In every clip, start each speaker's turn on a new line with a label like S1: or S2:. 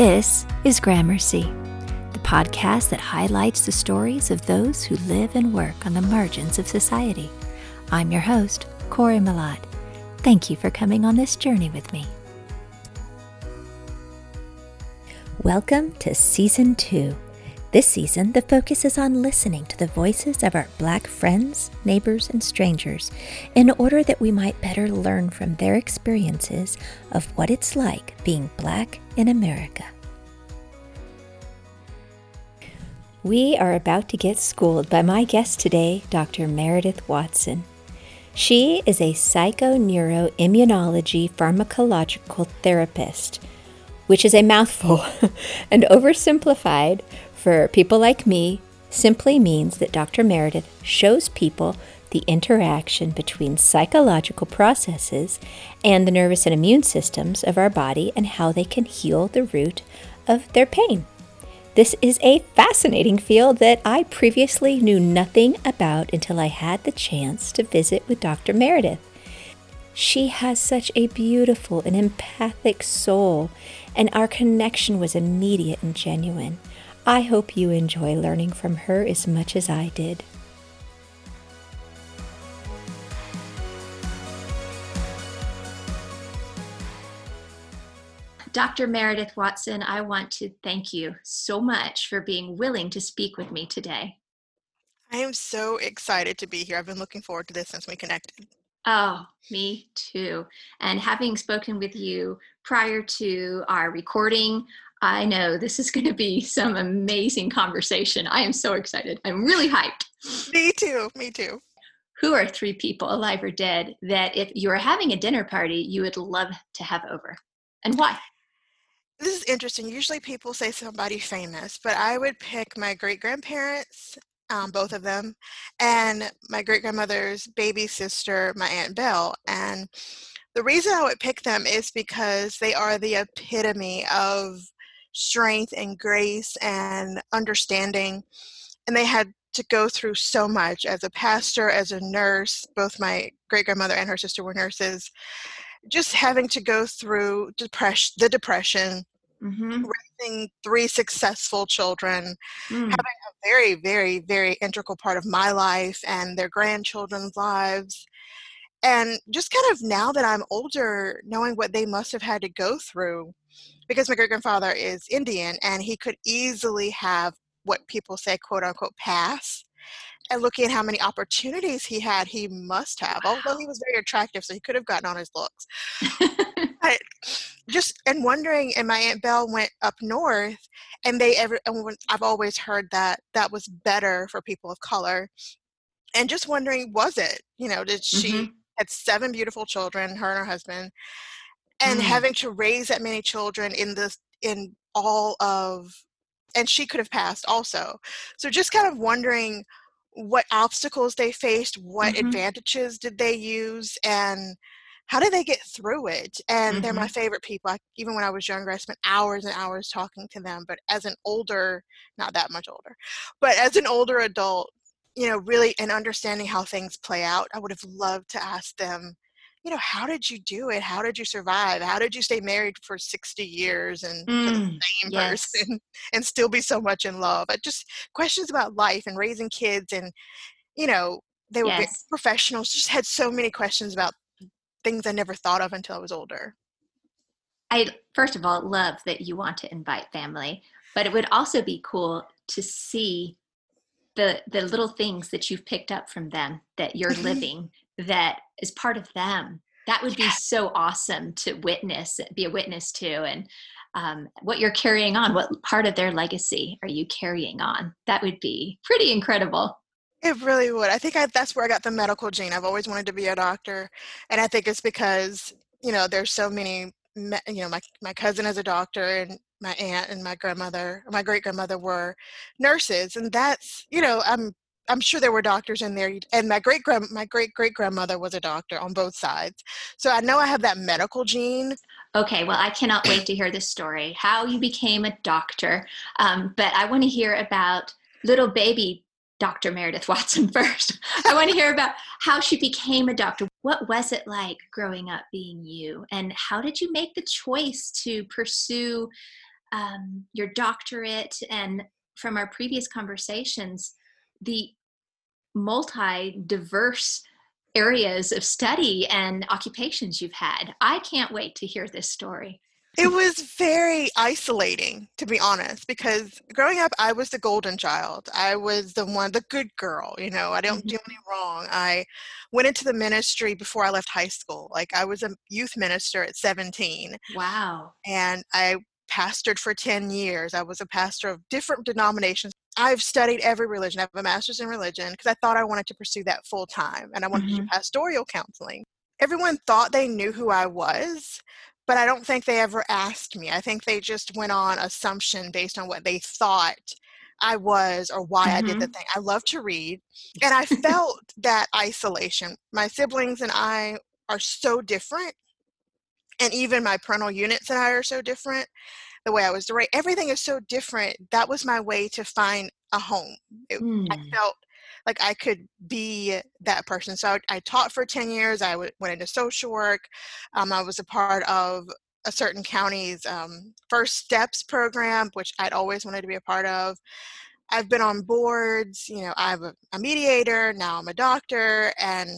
S1: This is Gramercy, the podcast that highlights the stories of those who live and work on the margins of society. I'm your host, Corey Malott. Thank you for coming on this journey with me. Welcome to Season 2. This season, the focus is on listening to the voices of our Black friends, neighbors, and strangers in order that we might better learn from their experiences of what it's like being Black in America. We are about to get schooled by my guest today, Dr. Meredith Watson. She is a psychoneuroimmunology pharmacological therapist, which is a mouthful and oversimplified for people like me simply means that Dr. Meredith shows people the interaction between psychological processes and the nervous and immune systems of our body and how they can heal the root of their pain. This is a fascinating field that I previously knew nothing about until I had the chance to visit with Dr. Meredith. She has such a beautiful and empathic soul, and our connection was immediate and genuine. I hope you enjoy learning from her as much as I did. Dr. Meredith Watson, I want to thank you so much for being willing to speak with me today.
S2: I am so excited to be here. I've been looking forward to this since we connected.
S1: Oh, me too. And having spoken with you prior to our recording, I know this is going to be some amazing conversation. I am so excited. I'm really hyped.
S2: Me too. Me too.
S1: Who are three people, alive or dead, that if you were having a dinner party, you would love to have over? And why?
S2: This is interesting. Usually people say somebody famous, but I would pick my great grandparents, um, both of them, and my great grandmother's baby sister, my Aunt Belle. And the reason I would pick them is because they are the epitome of strength and grace and understanding. And they had to go through so much as a pastor, as a nurse. Both my great grandmother and her sister were nurses. Just having to go through depression, the depression, mm-hmm. raising three successful children, mm. having a very, very, very integral part of my life and their grandchildren's lives. And just kind of now that I'm older, knowing what they must have had to go through, because my great grandfather is Indian and he could easily have what people say, quote unquote, pass. And looking at how many opportunities he had, he must have. Wow. Although he was very attractive, so he could have gotten on his looks. but just and wondering, and my aunt Belle went up north, and they ever. And I've always heard that that was better for people of color, and just wondering, was it? You know, did she mm-hmm. Had seven beautiful children, her and her husband, and mm. having to raise that many children in this in all of and she could have passed also so just kind of wondering what obstacles they faced what mm-hmm. advantages did they use and how did they get through it and mm-hmm. they're my mm-hmm. favorite people I, even when i was younger i spent hours and hours talking to them but as an older not that much older but as an older adult you know really and understanding how things play out i would have loved to ask them you know, how did you do it? How did you survive? How did you stay married for 60 years and mm, the same yes. person and still be so much in love? Just questions about life and raising kids and, you know, they were yes. professionals, just had so many questions about things I never thought of until I was older.
S1: I, first of all, love that you want to invite family, but it would also be cool to see the the little things that you've picked up from them that you're living that is part of them. That would be so awesome to witness be a witness to and um, what you're carrying on what part of their legacy are you carrying on? That would be pretty incredible.
S2: It really would. I think I, that's where i got the medical gene. I've always wanted to be a doctor and i think it's because you know there's so many you know my, my cousin is a doctor and my aunt and my grandmother my great grandmother were nurses and that's you know i'm I'm sure there were doctors in there, and my great grand my great great grandmother was a doctor on both sides. So I know I have that medical gene.
S1: Okay, well, I cannot wait to hear this story, how you became a doctor. Um, but I want to hear about little baby Dr. Meredith Watson first. I want to hear about how she became a doctor. What was it like growing up being you, and how did you make the choice to pursue
S3: um, your doctorate and from our previous conversations, the multi diverse areas of study and occupations you've had. I can't wait to hear this story.
S2: It was very isolating, to be honest, because growing up, I was the golden child. I was the one, the good girl, you know, I don't mm-hmm. do any wrong. I went into the ministry before I left high school. Like, I was a youth minister at 17.
S3: Wow.
S2: And I pastored for 10 years. I was a pastor of different denominations. I've studied every religion. I have a master's in religion because I thought I wanted to pursue that full time and I wanted mm-hmm. to do pastoral counseling. Everyone thought they knew who I was, but I don't think they ever asked me. I think they just went on assumption based on what they thought I was or why mm-hmm. I did the mm-hmm. thing. I love to read, and I felt that isolation. My siblings and I are so different, and even my parental units and I are so different. The way I was raised, everything is so different. That was my way to find a home. It, mm. I felt like I could be that person. So I, I taught for 10 years. I w- went into social work. Um, I was a part of a certain county's um, First Steps program, which I'd always wanted to be a part of. I've been on boards, you know, I'm a, a mediator, now I'm a doctor, and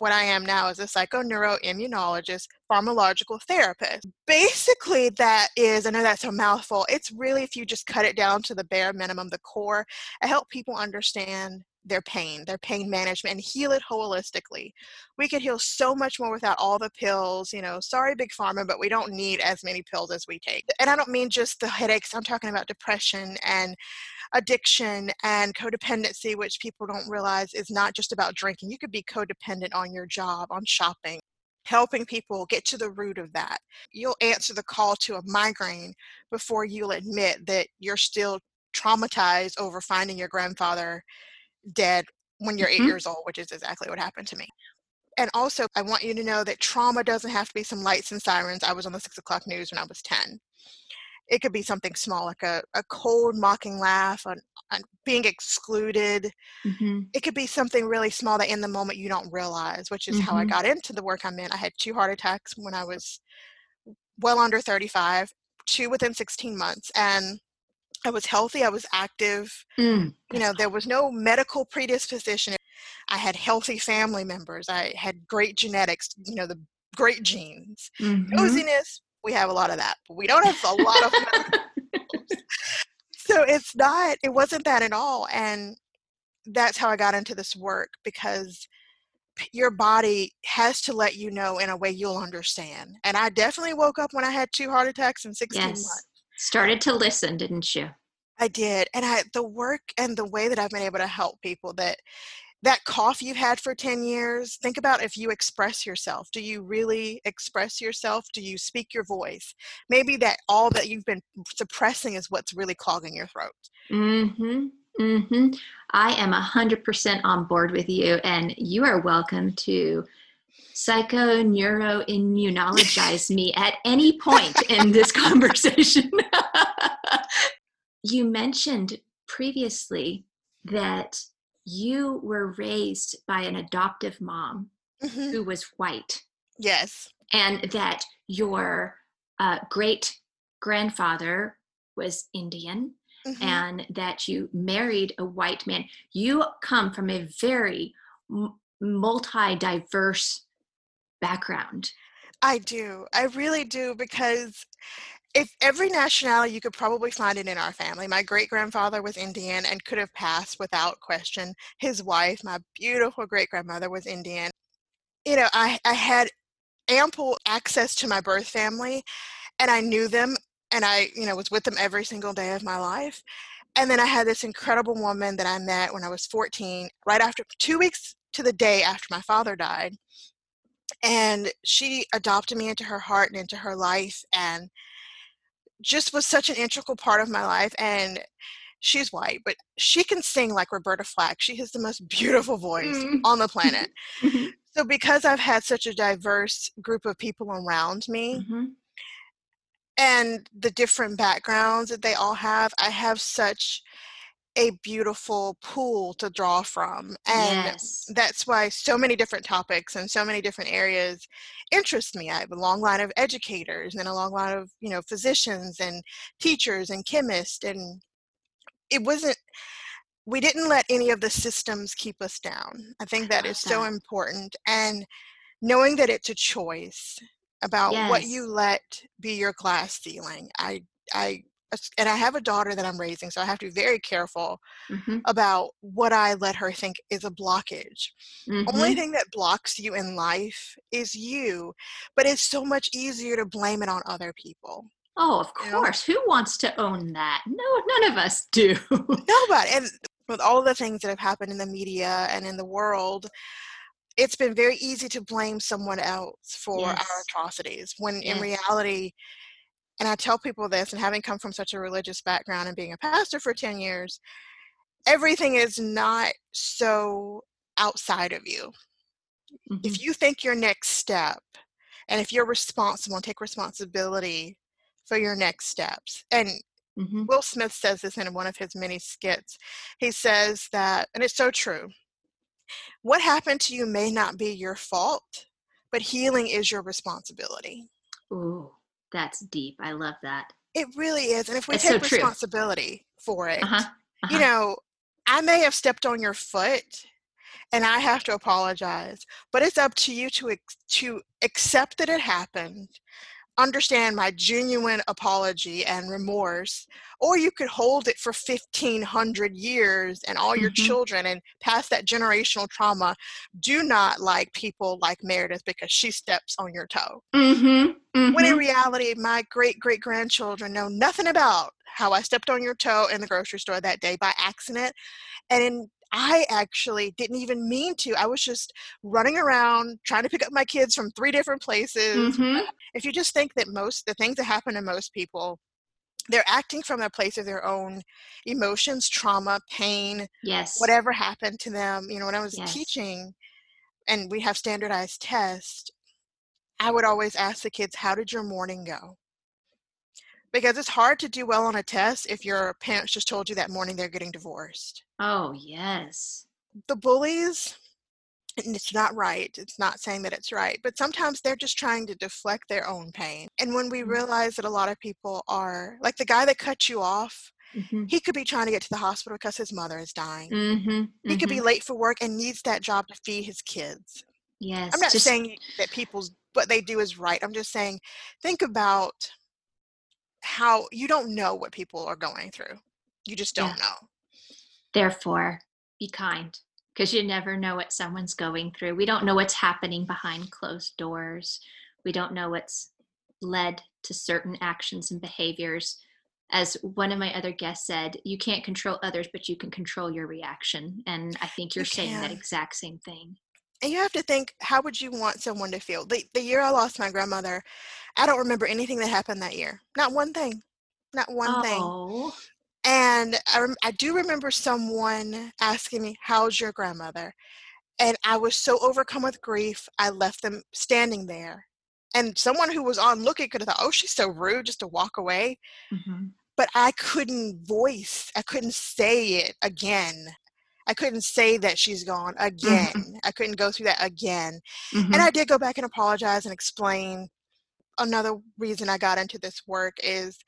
S2: what I am now is a psychoneuroimmunologist, pharmacological therapist. Basically, that is, I know that's a mouthful, it's really, if you just cut it down to the bare minimum, the core, I help people understand their pain, their pain management, and heal it holistically. We could heal so much more without all the pills. You know, sorry, Big Pharma, but we don't need as many pills as we take. And I don't mean just the headaches, I'm talking about depression and addiction and codependency, which people don't realize is not just about drinking. You could be codependent on your job, on shopping, helping people get to the root of that. You'll answer the call to a migraine before you'll admit that you're still traumatized over finding your grandfather dead when you're mm-hmm. eight years old, which is exactly what happened to me. And also, I want you to know that trauma doesn't have to be some lights and sirens. I was on the six o'clock news when I was 10 it could be something small like a, a cold mocking laugh on, on being excluded mm-hmm. it could be something really small that in the moment you don't realize which is mm-hmm. how i mm-hmm. got into the work i'm in i had two heart attacks when i was well under 35 two within 16 months and i was healthy i was active mm, you know there was no medical predisposition i had healthy family members i had great genetics you know the great genes mm-hmm. we have a lot of that, but we don't have a lot of so it's not it wasn't that at all and that's how I got into this work because your body has to let you know in a way you'll understand. And I definitely woke up when I had two heart attacks in 16 yes. months.
S3: Started to listen, didn't you?
S2: I did. And I the work and the way that I've been able to help people that that cough you've had for 10 years, think about if you express yourself. Do you really express yourself? Do you speak your voice? Maybe that all that you've been suppressing is what's really clogging your throat.
S3: Mm-hmm. Mm-hmm. I am 100% on board with you, and you are welcome to psychoneuroimmunologize me at any point in this conversation. you mentioned previously that you were raised by an adoptive mom mm-hmm. who was white.
S2: Yes.
S3: And that your uh, great grandfather was Indian mm-hmm. and that you married a white man. You come from a very m- multi diverse background.
S2: I do. I really do because if every nationality you could probably find it in our family my great grandfather was indian and could have passed without question his wife my beautiful great grandmother was indian you know I, I had ample access to my birth family and i knew them and i you know was with them every single day of my life and then i had this incredible woman that i met when i was 14 right after two weeks to the day after my father died and she adopted me into her heart and into her life and just was such an integral part of my life and she's white but she can sing like roberta flack she has the most beautiful voice mm. on the planet mm-hmm. so because i've had such a diverse group of people around me mm-hmm. and the different backgrounds that they all have i have such a beautiful pool to draw from and
S3: yes.
S2: that's why so many different topics and so many different areas interest me. I have a long line of educators and a long line of you know physicians and teachers and chemists and it wasn't we didn't let any of the systems keep us down. I think that
S3: love
S2: is so important and knowing that it's a choice about what you let be your glass ceiling i i and i have a daughter that i'm raising so i have to be very careful
S3: Mhm,
S2: about what I let her think is a blockage. Only
S3: mhm.
S2: thing that blocks you in life is you, but it's so much easier to blame it on other people.
S3: Oh, of
S2: You know?
S3: course. Who wants to own that? No, none of us do.
S2: Nobody. And with all the things that have happened in the media and in the world, it's been very easy to blame someone else for our atrocities when in reality, and I tell people this, and having come from such a religious background and being a pastor for 10 years, everything is not so outside of you.
S3: Mhm,
S2: if you think your next step and if you're responsible and take responsibility for your next steps and
S3: mhm.
S2: will smith says this in one of his many skits he says that and it's so true what happened to you may not be your fault but healing is your responsibility
S3: Ooh, that's deep. I love that.
S2: it really is and if we
S3: It's so
S2: take
S3: true.
S2: responsibility for it
S3: Uh-huh.
S2: you
S3: uh-huh.
S2: know i may have stepped on your foot and i have to apologize but it's up to you to to accept that it happened understand my genuine apology and remorse or you could hold it for 1500 years and all your
S3: Mhm.
S2: children and pass that generational trauma do not like people like meredith because she steps on your toe
S3: Mhm,
S2: when in
S3: mhm.
S2: reality my great great grandchildren know nothing about how i stepped on your toe in the grocery store that day by accident and in, i actually didn't even mean to i was just running around trying to pick up my kids from three different places
S3: Mhm.
S2: if you just think that most the things that happen to most people they're acting from a place of their own emotions trauma pain
S3: Yes.
S2: whatever happened to them you know when i was
S3: Yes.
S2: teaching and we have standardized tests i would always ask the kids how did your morning go because it's hard to do well on a test if your parents just told you that morning they're getting divorced
S3: Oh, yes.
S2: the bullies and it's not right it's not saying that it's right but sometimes they're just trying to deflect their own pain and when we
S3: Mm.
S2: realize that a lot of people are like the guy that cut you off
S3: Mhm,
S2: he could be trying to get to the hospital because his mother is dying
S3: mhm,
S2: he could be
S3: mhm.
S2: late for work and needs that job to feed his kids
S3: Yes.
S2: i'm not
S3: just
S2: saying that people's what they do is right i'm just saying think about how you don't know what people are going through you just don't know
S3: therefore be kind because you never know what someone's going through. We don't know what's happening behind closed doors. We don't know what's led to certain actions and behaviors. As one of my other guests said, you can't control others, but you can control your reaction. And I think you're
S2: You
S3: saying that exact same thing.
S2: And you have to think how would you want someone to feel? The, the year i lost my grandmother i don't remember anything that happened that year. Not one thing. Not one thing.
S3: Oh,
S2: and I, rem- I do remember someone asking me how's your grandmother? And i was so overcome with grief i left them standing there. And someone who was on looking could have thought oh she's so rude just to walk away.
S3: Mhm.
S2: but i couldn't voice i couldn't say it again i couldn't say that she's gone again i couldn't go through that again
S3: Mhm.
S2: and I did go back and apologize and explain another reason I got into this work is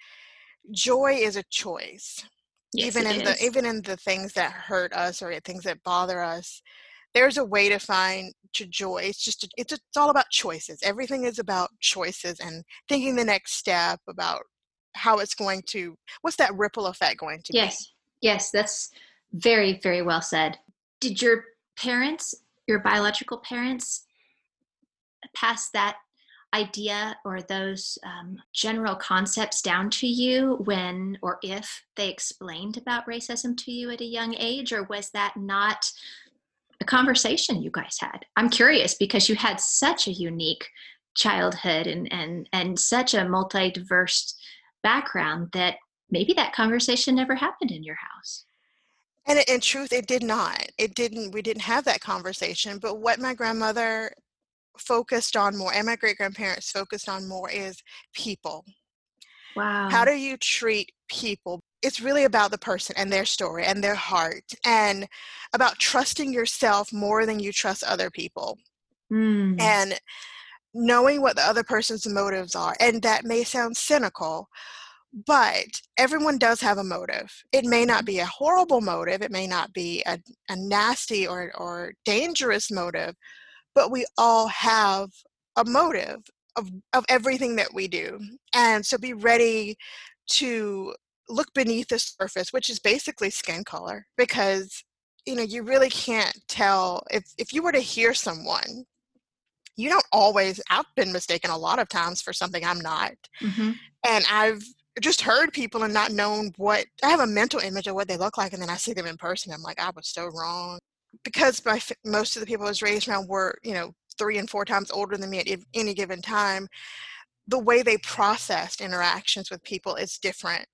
S2: joy is a choice.
S3: yes,
S2: even in
S3: is.
S2: the even in the things that hurt us or things that bother us, there's a way to find to joy. It's just it's it's all about choices. Everything is about choices and thinking the next step about how it's going to what's that ripple effect going to
S3: Yes, yes, that's very, very well said. Did your parents, your biological parents, pass that idea or those um, general concepts down to you when or if they explained about racism to you at a young age, or was that not a conversation you guys had? I'm curious because you had such a unique childhood and and and such a multi-diverse background that maybe that conversation never happened in your house.
S2: And in truth, it did not. It didn't. We didn't have that conversation. But what my grandmother focused on more, and my great grandparents focused on more, is people.
S3: Wow.
S2: How do you treat people. It's really about the person and their story and their heart and about trusting yourself more than you trust other people.
S3: Mm.
S2: And knowing what the other person's motives are. And that may sound cynical, but everyone does have a motive. It may not be a horrible motive, it may not be a, a nasty or, or dangerous motive, but we all have a motive of, of everything that we do. And so be ready to look beneath the surface, which is basically skin color, because you know you really can't tell if if you were to hear someone you don't always i've been mistaken a lot of times for something i'm not
S3: hmm
S2: and i've just heard people and not known what i have a mental image of what they look like and then i see them in person i'm like i was so wrong. Because my most of the people i was raised around were you know three and four times older than me at any given time the way they processed interactions with people is different.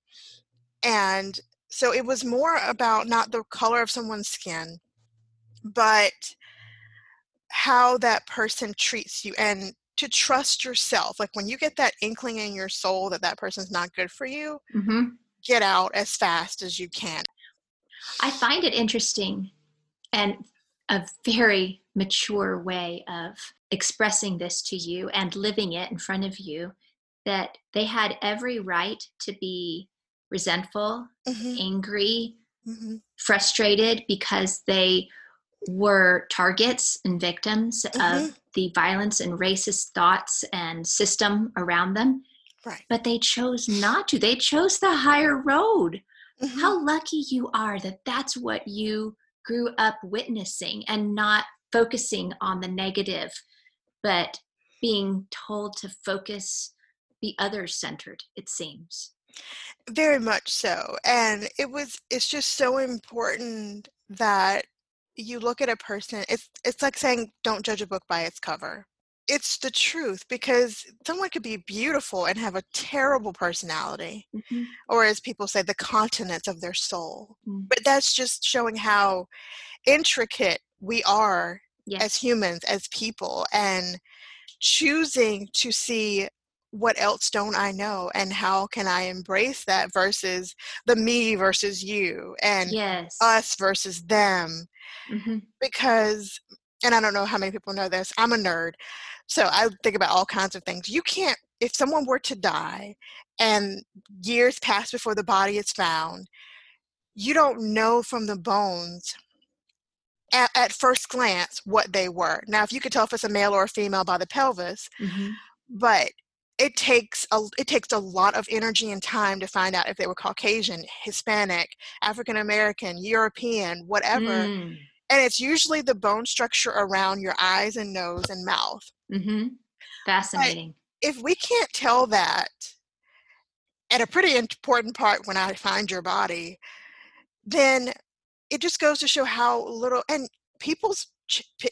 S2: And so it was more about not the color of someone's skin but how that person treats you and to trust yourself like when you get that inkling in your soul that that person's not good for you
S3: hmm
S2: get out as fast as you can.
S3: I find it interesting and a very mature way of expressing this to you and living it in front of you that they had every right to be resentful,
S2: hmm
S3: angry,
S2: hmm
S3: frustrated because they were targets and victims
S2: Mhm.
S3: of the violence and racist thoughts and system around them.
S2: right
S3: But they chose not to. They chose the higher road.
S2: Mhm.
S3: How lucky you are that that's what you grew up witnessing and not focusing on the negative, but being told to focus, be other centered, it seems.
S2: very much so and it was it's just so important that you look at a person it's it's like saying don't judge a book by its cover it's the truth because someone could be beautiful and have a terrible personality
S3: Mhm.
S2: or as people say the continents of their soul
S3: Mm.
S2: but that's just showing how intricate we are
S3: Yes.
S2: as humans as people and choosing to see what else don't i know and how can i embrace that versus the me versus you and
S3: yes.
S2: us versus them
S3: Mhm.
S2: because and i don't know how many people know this i'm a nerd so i think about all kinds of things you can't if someone were to die and years pass before the body is found you don't know from the bones at, at first glance what they were now if you could tell if it's a male or a female by the pelvis
S3: Mhm.
S2: but it takes a it takes a lot of energy and time to find out if they were caucasian hispanic african american european whatever
S3: Mm.
S2: and it's usually the bone structure around your eyes and nose and mouth.
S3: Mhm. Fascinating.
S2: If we can't tell that at a pretty important part when I find your body, then it just goes to show how little and people's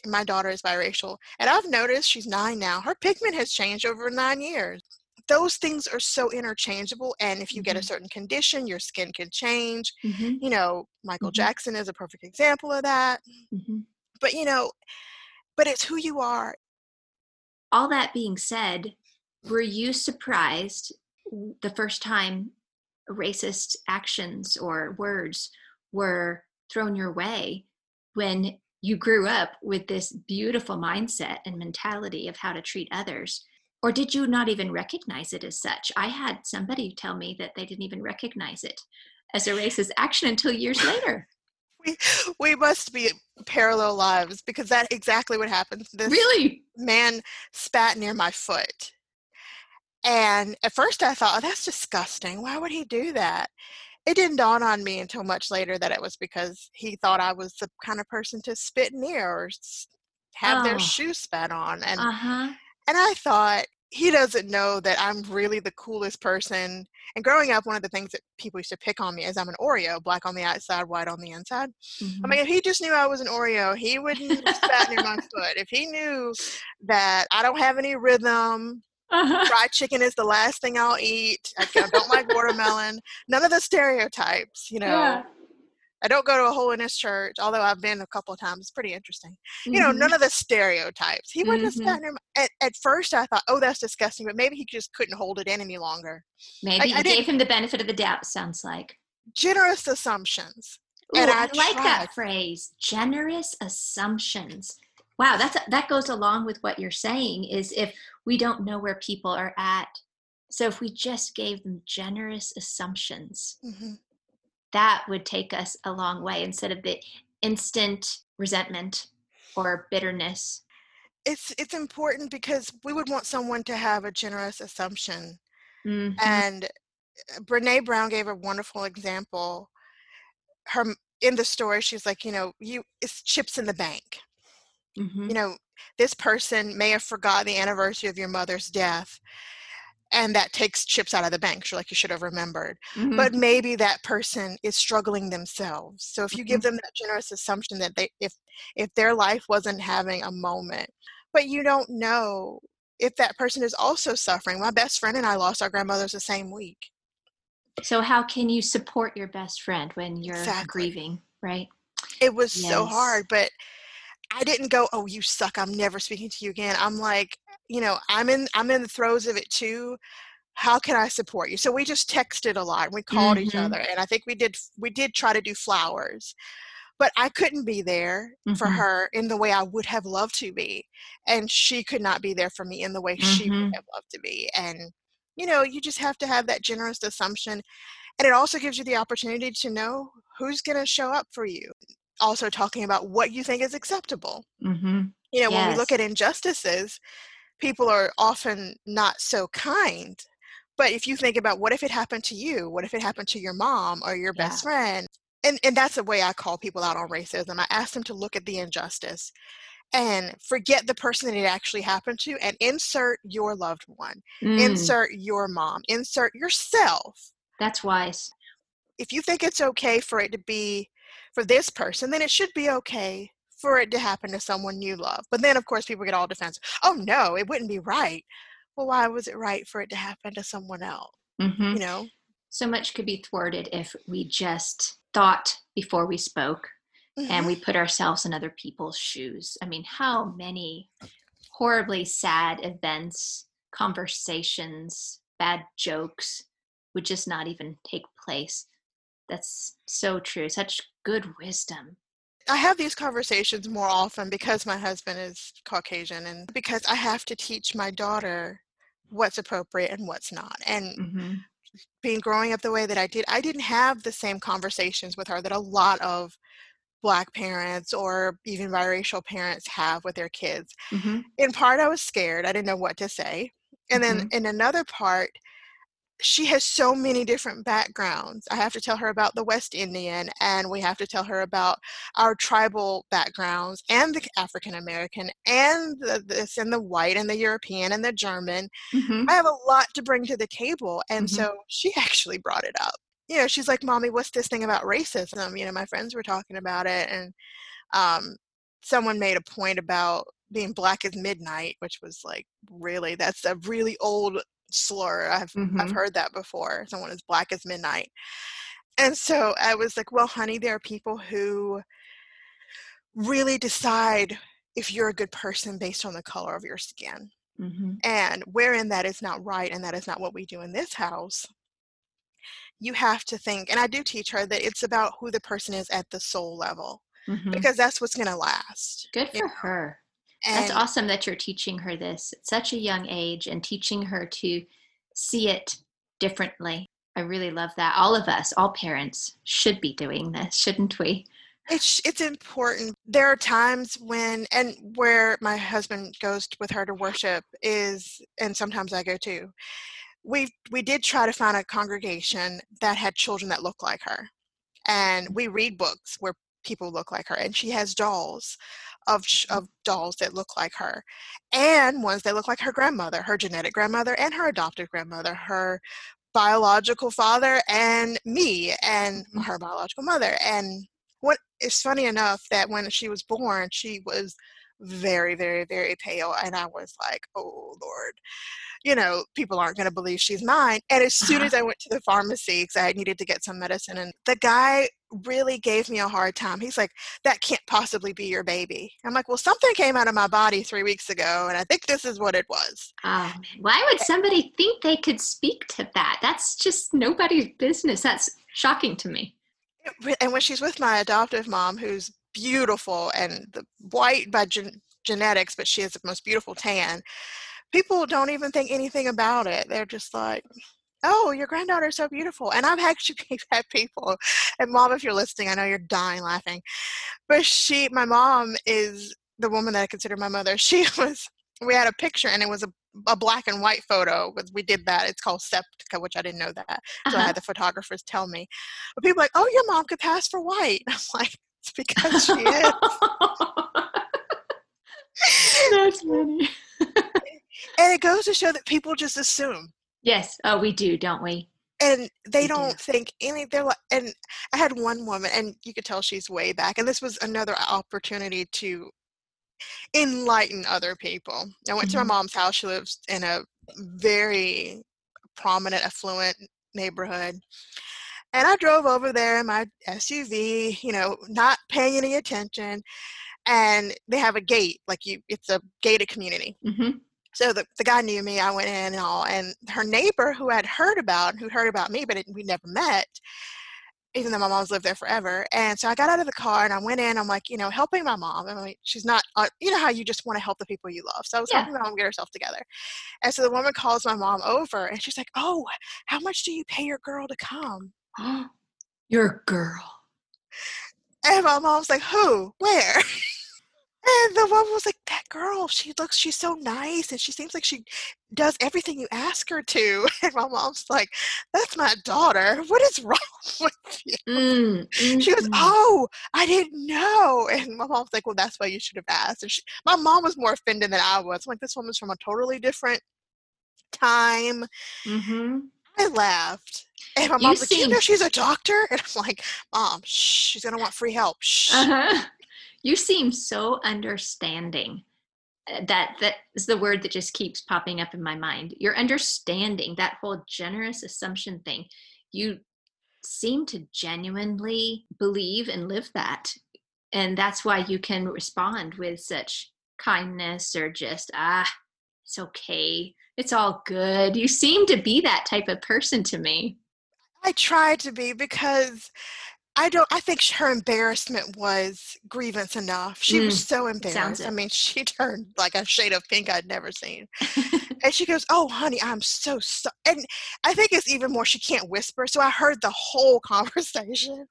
S2: my daughter is biracial and I've noticed she's 9 now. Her pigment has changed over 9 years. Those things are so interchangeable and if you get a
S3: Mhm.
S2: certain condition, your skin can change.
S3: Mhm.
S2: You know, Michael
S3: Mhm.
S2: Jackson is a perfect example of that.
S3: Mhm.
S2: But you know, but it's who you are
S3: All that being said, were you surprised the first time racist actions or words were thrown your way when you grew up with this beautiful mindset and mentality of how to treat others? Or did you not even recognize it as such? I had somebody tell me that they didn't even recognize it as a racist action until years later.
S2: we we must be parallel lives because that's exactly what happened. This
S3: Really?
S2: man spat near my foot. And at first I thought, oh, that's disgusting. Why would he do that? It didn't dawn on me until much later that it was because he thought I was the kind of person to spit near or have their
S3: Oh.
S2: shoe spat on. And
S3: Uh huh.
S2: and I thought, he doesn't know that I'm really the coolest person. And growing up, one of the things that people used to pick on me is I'm an Oreo, black on the outside, white on the inside. I mean, if he just knew I was an Oreo, he wouldn't spat near my foot. If he knew that I don't have any rhythm,
S3: uh-huh.
S2: fried chicken is the last thing I'll eat. I don't like watermelon. None of the stereotypes, you know.
S3: Yeah.
S2: I don't go to a holiness church, although I've been a couple of times. It's pretty interesting. Mm-hmm. You know, none of the stereotypes. He wouldn't mm-hmm. have in at, at first I thought, oh, that's disgusting, but maybe he just couldn't hold it in any longer.
S3: Maybe like, you gave him the benefit of the doubt, sounds like.
S2: Generous assumptions.
S3: Ooh, and I, I like that phrase, generous assumptions. Wow, that's that goes along with what you're saying is if we don't know where people are at. So if we just gave them generous assumptions, mm-hmm. that would take us a long way instead of the instant resentment or bitterness.
S2: It's it's important because we would want someone to have a generous assumption. Mm-hmm. And uh, Brene Brown gave a wonderful example. Her in the story, she's like, you know, you it's chips in the bank. Mm-hmm. You know, this person may have forgot the anniversary of your mother's death and that takes chips out of the bank. You're like, you should have remembered. Mm-hmm. But maybe that person is struggling themselves. So if you mm-hmm. give them that generous assumption that they, if if their life wasn't having a moment, but you don't know if that person is also suffering. My best friend and I lost our grandmothers the same week.
S3: So how can you support your best friend when you're exactly. grieving, right?
S2: It was yes. so hard, but I didn't go, "Oh, you suck. I'm never speaking to you again." I'm like, you know, I'm in I'm in the throes of it too. How can I support you? So we just texted a lot. And we called mm-hmm. each other, and I think we did we did try to do flowers, but I couldn't be there mm-hmm. for her in the way I would have loved to be, and she could not be there for me in the way mm-hmm. she would mm-hmm. have loved to be. And you know, you just have to have that generous assumption, and it also gives you the opportunity to know who's going to show up for you also talking about what you think is acceptable. Mm-hmm. You know, yes. when we look at injustices, people are often not so kind. But if you think about what if it happened to you? What if it happened to your mom or your best friend? And, and that's the way I call people out on racism. I ask them to look at the injustice and forget the person that it actually happened to and insert your loved one, mm. insert your mom, insert yourself.
S3: That's wise.
S2: If you think it's okay for it to be for this person, then it should be okay for it to happen to someone you love. But then, of course, people get all defensive. Oh, no, it wouldn't be right. Well, why was it right for it to happen to someone else? Mm-hmm. You know?
S3: So much could be thwarted if we just thought before we spoke mm-hmm. and we put ourselves in other people's shoes. I mean, how many horribly sad events, conversations, bad jokes would just not even take place? That's so true. Such good wisdom.
S2: I have these conversations more often because my husband is Caucasian and because I have to teach my daughter what's appropriate and what's not. And mm-hmm. being growing up the way that I did, I didn't have the same conversations with her that a lot of black parents or even biracial parents have with their kids. Mm-hmm. In part, I was scared. I didn't know what to say. And mm-hmm. then in another part, she has so many different backgrounds. I have to tell her about the West Indian, and we have to tell her about our tribal backgrounds, and the African American, and the, this, and the white, and the European, and the German. Mm-hmm. I have a lot to bring to the table, and mm-hmm. so she actually brought it up. You know, she's like, "Mommy, what's this thing about racism?" You know, my friends were talking about it, and um, someone made a point about being black as midnight, which was like, really, that's a really old slur. I've mm-hmm. I've heard that before. Someone as black as midnight. And so I was like, well, honey, there are people who really decide if you're a good person based on the color of your skin. Mm-hmm. And wherein that is not right and that is not what we do in this house, you have to think, and I do teach her that it's about who the person is at the soul level mm-hmm. because that's what's going to last.
S3: Good for her. And That's awesome that you're teaching her this at such a young age and teaching her to see it differently. I really love that. All of us, all parents, should be doing this, shouldn't we?
S2: It's it's important. There are times when and where my husband goes with her to worship is and sometimes I go too. We we did try to find a congregation that had children that look like her. And we read books where people look like her and she has dolls of, of dolls that look like her and ones that look like her grandmother, her genetic grandmother and her adopted grandmother, her biological father and me and mm-hmm. her biological mother. And what is funny enough that when she was born, she was very, very, very pale. And I was like, oh, Lord, you know, people aren't going to believe she's mine. And as soon as I went to the pharmacy, because I needed to get some medicine, and the guy really gave me a hard time. He's like, that can't possibly be your baby. I'm like, well, something came out of my body three weeks ago, and I think this is what it was.
S3: Oh why would eh somebody think they could speak to that? That's just nobody's business. That's shocking to me.
S2: And when she's with my adoptive mom, who's beautiful and the white by gen- genetics, but she has the most beautiful tan, people don't even think anything about it. They're just like, oh, your granddaughter's so beautiful. And I've actually had people, and mom, if you're listening, I know you're dying laughing, but she, my mom is the woman that I consider my mother. She was, we had a picture and it was a, a black and white photo. With We did that. It's called Septica, which I didn't know that. So I
S3: Uh-huh.
S2: had the photographers tell me. But people are like, oh, your mom could pass for white. I'm like, because she is.
S3: That's funny.
S2: and it goes to show that people just assume.
S3: Yes. Oh, we do, don't we?
S2: And they
S3: We do.
S2: don't think any. They're like, and I had one woman, and you could tell she's way back. And this was another opportunity to enlighten other people. I went to
S3: Mhm.
S2: my mom's house. She lives in a very prominent, affluent neighborhood. And I drove over there in my SUV, you know, not paying any attention. And they have a gate, like you, it's a gated community.
S3: hmm
S2: So the, the guy knew me. I went in and all. And her neighbor, who had heard about, who heard about me, but it, we never met, even though my mom's lived there forever. And so I got out of the car and I went in. I'm like, you know, helping my mom. I mean, she's not, uh, you know, how you just want to help the people you love. So I was
S3: Yeah.
S2: helping my mom get herself together. And so the woman calls my mom over and she's like, oh, how much do you pay your girl to come?
S3: You're a girl.
S2: And my mom's like, who? Where? And the woman was like, that girl, she looks, she's so nice and she seems like she does everything you ask her to. And my mom's like, that's my daughter. What is wrong with you?
S3: Mm,
S2: She goes,
S3: mm, mm.
S2: oh, I didn't know. And my mom's like, well, that's why you should have asked. And she, my mom was more offended than I was. I'm like, this woman's from a totally different time.
S3: Mhm.
S2: I laughed. And my
S3: You
S2: like, do you
S3: seem-
S2: know she's a doctor? And I'm like, mom, shh, she's going to want free help. Shh.
S3: Uh-huh. You seem so understanding. Uh, That that is the word that just keeps popping up in my mind. You're understanding that whole generous assumption thing. You seem to genuinely believe and live that. And that's why you can respond with such kindness or just, ah, it's okay. It's all good. You seem to be that type of person to me.
S2: I tried to be because I don't. I think her embarrassment was grievance enough. She was so embarrassed. I mean, she turned like a shade of pink I'd never seen. And she goes, "Oh, honey, I'm so sorry." And I think it's even more. She can't whisper, so I heard the whole conversation.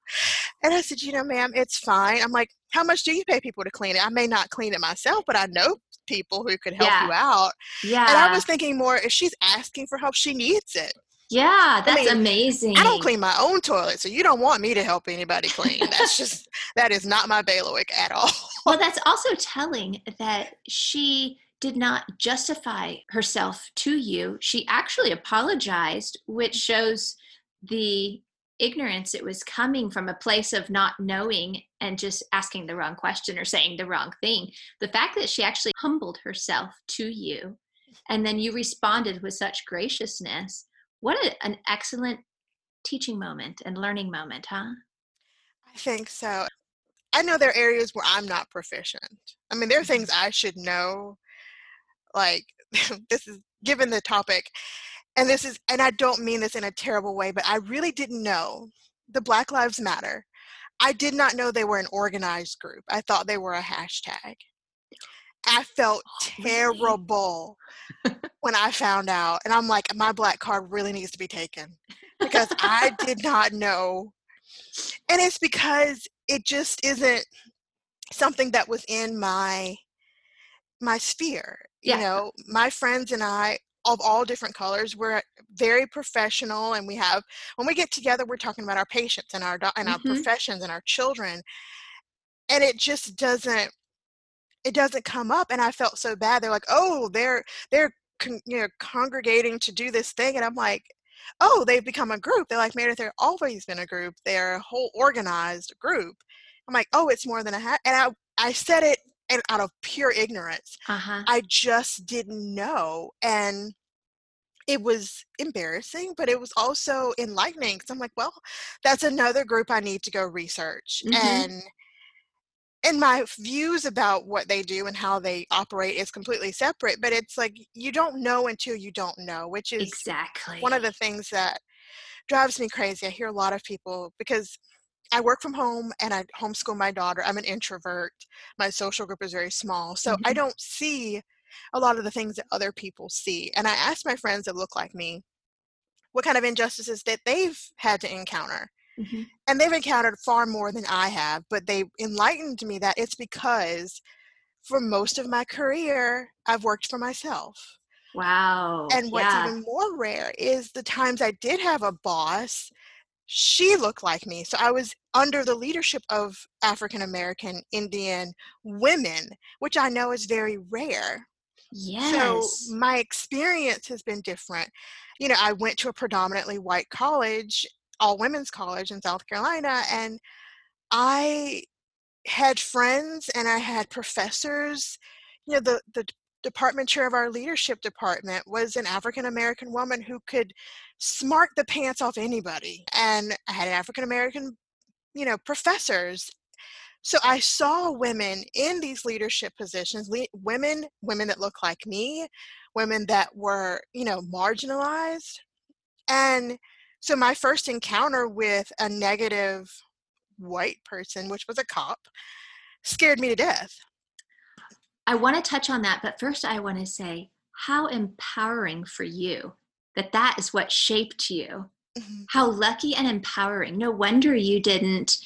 S2: And I said, "You know, ma'am, it's fine." I'm like, "How much do you pay people to clean it? I may not clean it myself, but I know people who could help you out."
S3: yeah.
S2: And I was thinking more, if she's asking for help, she needs it.
S3: Yeah, that's
S2: mean,
S3: amazing.
S2: I don't clean my own toilet, so you don't want me to help anybody clean. That's just that is not my bailiwick at all.
S3: Well, that's also telling that she did not justify herself to you. She actually apologized, which shows the ignorance. It was coming from a place of not knowing and just asking the wrong question or saying the wrong thing. The fact that she actually humbled herself to you and then you responded with such graciousness. What a, an excellent teaching moment and learning moment, huh?
S2: I think so. I know there are areas where I'm not proficient. I mean, there are things mm-hmm. I should know. Like this is given the topic, and this is, and I don't mean this in a terrible way, but I really didn't know the Black Lives Matter. I did not know they were an organized group. I thought they were a hashtag. I felt
S3: oh,
S2: terrible when I found out. And I'm like, my black card really needs to be taken because I did not know. And it's because it just isn't something that was in my my sphere.
S3: Yeah.
S2: You know, my friends and I of all different colors, we're very professional and we have when we get together we're talking about our patients and our do- and our
S3: Mhm.
S2: professions and our children. And it just doesn't it doesn't come up and i felt so bad they're like oh they're they're con- you know congregating to do this thing and i'm like oh they've become a group they're like meredith they're always been a group they're a whole organized group i'm like oh it's more than a hat and i i said it and out of pure ignorance.
S3: Uh-huh.
S2: I just didn't know. And it was embarrassing, but it was also enlightening. So I'm like, well, that's another group I need to go research.
S3: Mhm.
S2: And and my views about what they do and how they operate is completely separate. But it's like you don't know until you don't know, which is
S3: Exactly.
S2: one of the things that drives me crazy. I hear a lot of people because I work from home and I homeschool my daughter. I'm an introvert. My social group is very small. So I
S3: Mhm.
S2: don't see a lot of the things that other people see. And I ask my friends that look like me what kind of injustices that they've had to encounter.
S3: Mhm.
S2: And they've encountered far more than I have, but they enlightened me that it's because for most of my career, I've worked for myself.
S3: Wow.
S2: And what's
S3: yeah.
S2: even more rare is the times I did have a boss, she looked like me. So I was under the leadership of African American Indian women, which I know is very rare.
S3: yes.
S2: So my experience has been different. You know, I went to a predominantly white college, all women's college in South Carolina, and I had friends and I had professors. You know, the the department chair of our leadership department was an African American woman who could smart the pants off anybody. And I had African American, you know, professors. So I saw women in these leadership positions, le- women, women that look like me, women that were, you know, marginalized. And so my first encounter with a negative white person, which was a cop, scared me to death.
S3: I want to touch on that, but first I want to say how empowering for you that that is what shaped you.
S2: Mhm.
S3: How lucky and empowering. No wonder you didn't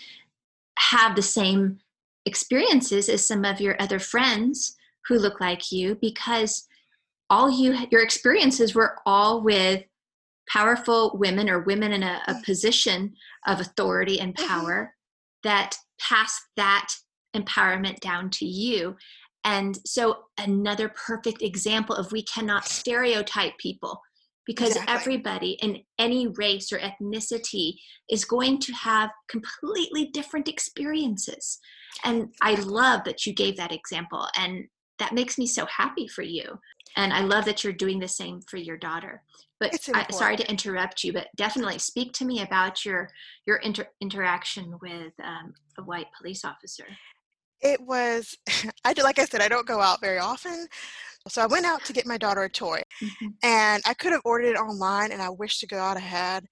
S3: have the same experiences as some of your other friends who look like you because all you your experiences were all with powerful women or women in a, a position of authority and
S2: Mhm.
S3: power that pass that empowerment down to you and so another perfect example of we cannot stereotype people because
S2: Exactly.
S3: everybody in any race or ethnicity is going to have completely different experiences and i love that you gave that example and that makes me so happy for you and i love that you're doing the same for your daughter but I, sorry to interrupt you but definitely speak to me about your your inter- interaction with um, a white police officer
S2: It was, I do, like I said, I don't go out very often. So I went out to get my daughter a toy
S3: Mhm.
S2: and I could have ordered it online and I wish to God I had.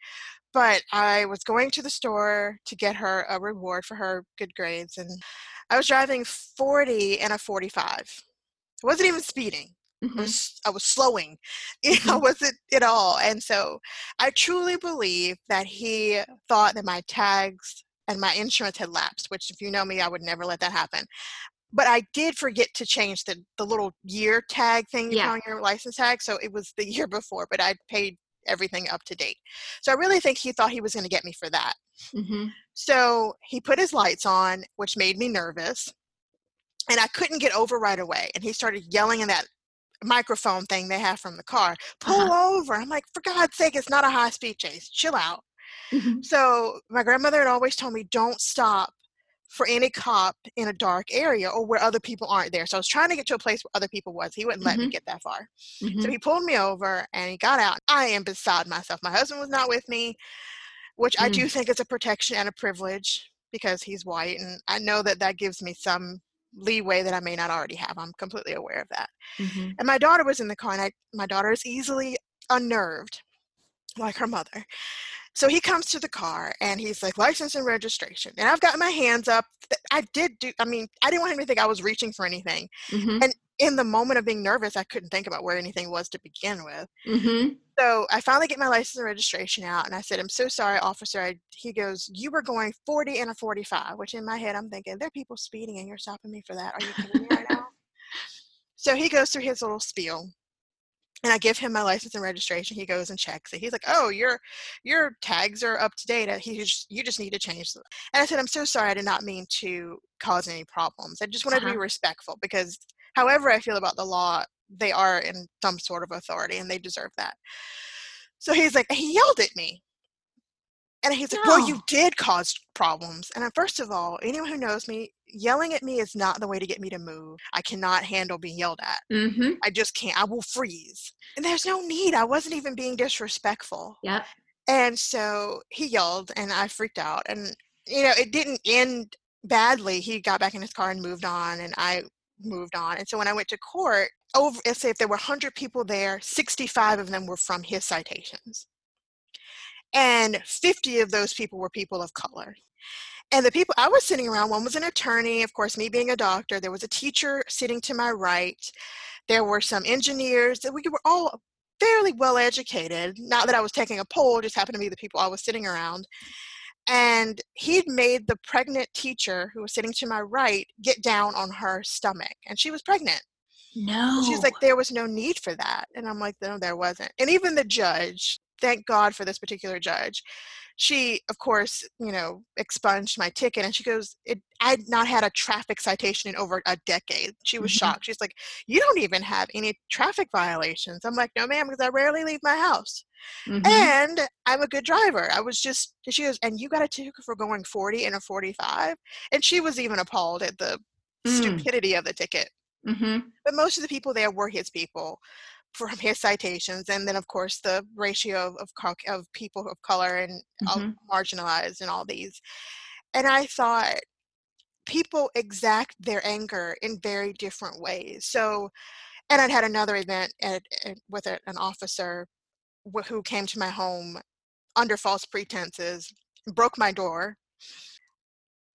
S2: But I was going to the store to get her a reward for her good grades and I was driving 40 and a 45. I wasn't even speeding. I
S3: Mhm.
S2: was I was slowing. You know,
S3: Mhm.
S2: wasn't at all. And so I truly believe that he thought that my tags and my insurance had lapsed, which if you know me, I would never let that happen. But I did forget to change the the little year tag thing you
S3: Yeah.
S2: put on your license tag. So it was the year before, but I paid everything up to date. So I really think he thought he was going to get me for that.
S3: Mhm.
S2: So he put his lights on, which made me nervous. And I couldn't get over right away. And he started yelling in that microphone thing they have from the car, pull over. I'm like, for God's sake, it's not a high speed chase. Chill out.
S3: Mhm.
S2: So my grandmother had always told me, don't stop for any cop in a dark area or where other people aren't there. So I was trying to get to a place where other people was. He wouldn't let me
S3: Mhm.
S2: get that far.
S3: Mhm.
S2: So he pulled me over and he got out. I am beside myself. My husband was not with me, which I
S3: Mm.
S2: do think is a protection and a privilege because he's white. And I know that that gives me some leeway that I may not already have. I'm completely aware of that.
S3: Mhm.
S2: And my daughter was in the car, and I, my daughter is easily unnerved, like her mother. So he comes to the car and he's like, license and registration. And I've got my hands up. I did do, I mean, I didn't want him to think I was reaching for anything.
S3: Mhm.
S2: And in the moment of being nervous, I couldn't think about where anything was to begin with.
S3: Mhm.
S2: So I finally get my license and registration out, and I said, "I'm so sorry, officer." I, he goes, "You were going 40 and a 45," which in my head I'm thinking, "There are people speeding, and you're stopping me for that? Are you kidding me right now?" So he goes through his little spiel, and I give him my license and registration. He goes and checks it. He's like, "Oh, your your tags are up to date. Uh, He just, you just need to change them." And I said, "I'm so sorry. I did not mean to cause any problems. I just wanted to be
S3: Uh-huh.
S2: respectful because, however I feel about the law, they are in some sort of authority, and they deserve that." So he's like, he yelled at me. And he's like, well, you did cause problems. And first of all, anyone who knows me, yelling at me is not the way to get me to move. I cannot handle being yelled at.
S3: Mm-hmm.
S2: I just can't. I will freeze. And there's no need. I wasn't even being disrespectful.
S3: Yep.
S2: And so he yelled and I freaked out. And, you know, it didn't end badly. He got back in his car and moved on and I moved on. And so when I went to court, over let's say if there were 100 people there, 65 of them were from his citations. And 50 of those people were people of color. And the people I was sitting around, one was an attorney, of course, me being a doctor. There was a teacher sitting to my right. There were some engineers. We were all fairly well educated. Not that I was taking a poll, just happened to be the people I was sitting around. And he'd made the pregnant teacher who was sitting to my right get down on her stomach. And she was pregnant.
S3: No.
S2: She's like, there was no need for that. And I'm like, no, there wasn't. And even the judge, thank God for this particular judge, she, of course, you know, expunged my ticket and she goes, it, I'd not had a traffic citation in over a decade. She was
S3: Mhm.
S2: shocked. She's like, you don't even have any traffic violations. I'm like, no, ma'am, because I rarely leave my house.
S3: Mhm.
S2: And I'm a good driver. I was just, she goes, and you got a ticket for going 40 and a 45? And she was even appalled at the
S3: Mm.
S2: stupidity of the ticket
S3: Mhm.
S2: but most of the people there were his people from his citations and then of course the ratio of of, of people of color and
S3: Mhm.
S2: marginalized and all these and i thought people exact their anger in very different ways so and i'd had another event at, at, with a, an officer wh- who came to my home under false pretenses broke my door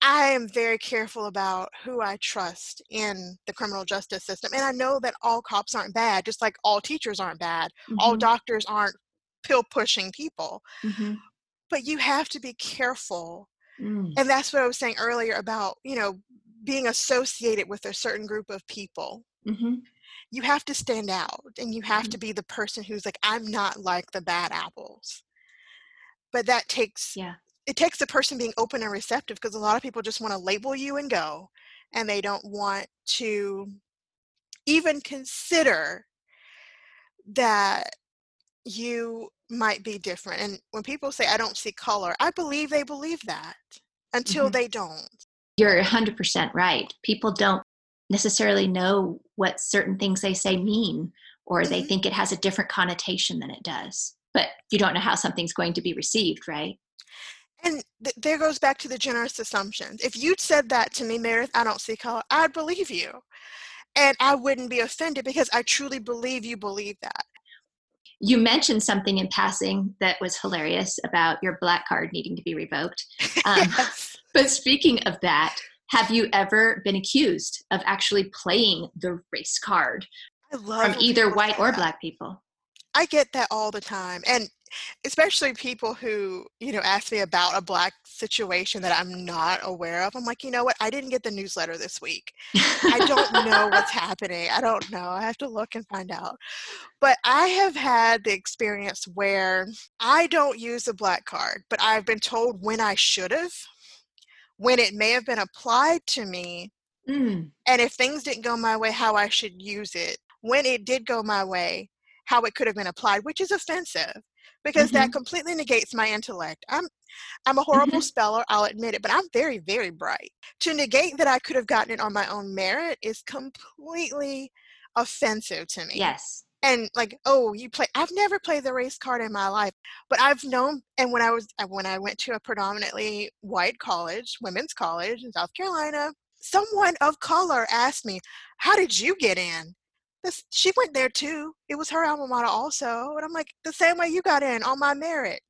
S2: I am very careful about who I trust in the criminal justice system. And I know that all cops aren't bad, just like all teachers aren't bad, all
S3: Mhm.
S2: doctors aren't pill pushing people.
S3: Mhm.
S2: But you have to be careful.
S3: Mm.
S2: And that's what I was saying earlier about, you know, being associated with a certain group of people.
S3: Mhm.
S2: You have to stand out and you have to be the person who's like, I'm not like the bad apples. But that takes
S3: Yeah.
S2: It takes the person being open and receptive because a lot of people just want to label you and go and they don't want to even consider that you might be different and when people say i don't see color i believe they believe that until
S3: Mhm.
S2: they don't
S3: You're 100% right. People don't necessarily know what certain things they say mean, or they
S2: Mhm.
S3: think it has a different connotation than it does. But you don't know how something's going to be received, right?
S2: And th- there goes back to the generous assumptions if you'd said that to me meredith i don't see color i'd believe you and i wouldn't be offended because i truly believe you believe that
S3: You mentioned something in passing that was hilarious about your black card needing to be revoked. Um,
S2: yes.
S3: But speaking of that, have you ever been accused of actually playing the race card
S2: I love
S3: from either white or black people?
S2: I get that all the time. And especially people who, you know, ask me about a black situation that I'm not aware of. I'm like, you know what? I didn't get the newsletter this week. I don't know what's happening. I don't know. I have to look and find out. But I have had the experience where I don't use the black card, but I've been told when I should have, when it may have been applied to me,
S3: Mm,
S2: and if things didn't go my way, how I should use it. When it did go my way, how it could have been applied, which is offensive because that completely negates my intellect. I'm I'm a horrible speller, I'll admit it, but I'm very, very bright. To negate that I could have gotten it on my own merit is completely offensive to me.
S3: yes.
S2: And like, oh, you play I've never played the race card in my life, but I've known and when I was uh, when I went to a predominantly white college, women's college in South Carolina, someone of color asked me, "How did you get in?" This, she went there too. It was her alma mater also. And I'm like, the same way you got in on my merit.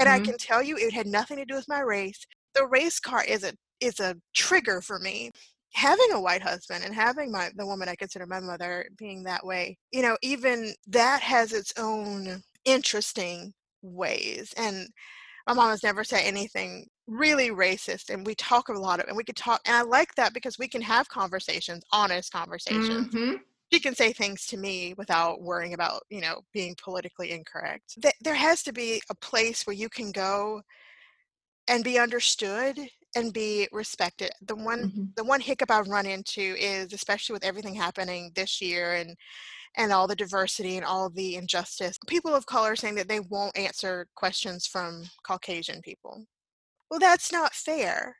S2: And I
S3: Mhm.
S2: can tell you it had nothing to do with my race. The race car is a is a trigger for me. Having a white husband and having my the woman I consider my mother being that way, you know, even that has its own interesting ways. And my mom has never said anything really racist and we talk a lot of and we could talk and I like that because we can have conversations, honest conversations
S3: Mhm.
S2: She can say things to me without worrying about you know being politically incorrect. Th- there has to be a place where you can go and be understood and be respected. The one
S3: Mhm.
S2: the one hiccup i've run into is especially with everything happening this year and and all the diversity and all the injustice people of color saying that they won't answer questions from caucasian people. Well that's not fair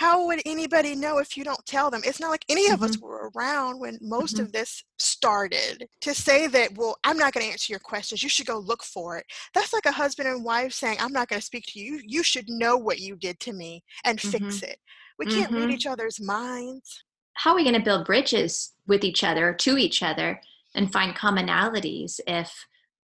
S2: how would anybody know if you don't tell them? It's not like any of us
S3: Mhm.
S2: were around when most
S3: Mhm.
S2: of this started. To say that, well, I'm not going to answer your questions, you should go look for it. That's like a husband and wife saying, I'm not going to speak to you. You should know what you did to me and fix it. We can't read
S3: Mhm.
S2: each other's minds.
S3: How are we going to build bridges with each other, to each other, and find commonalities if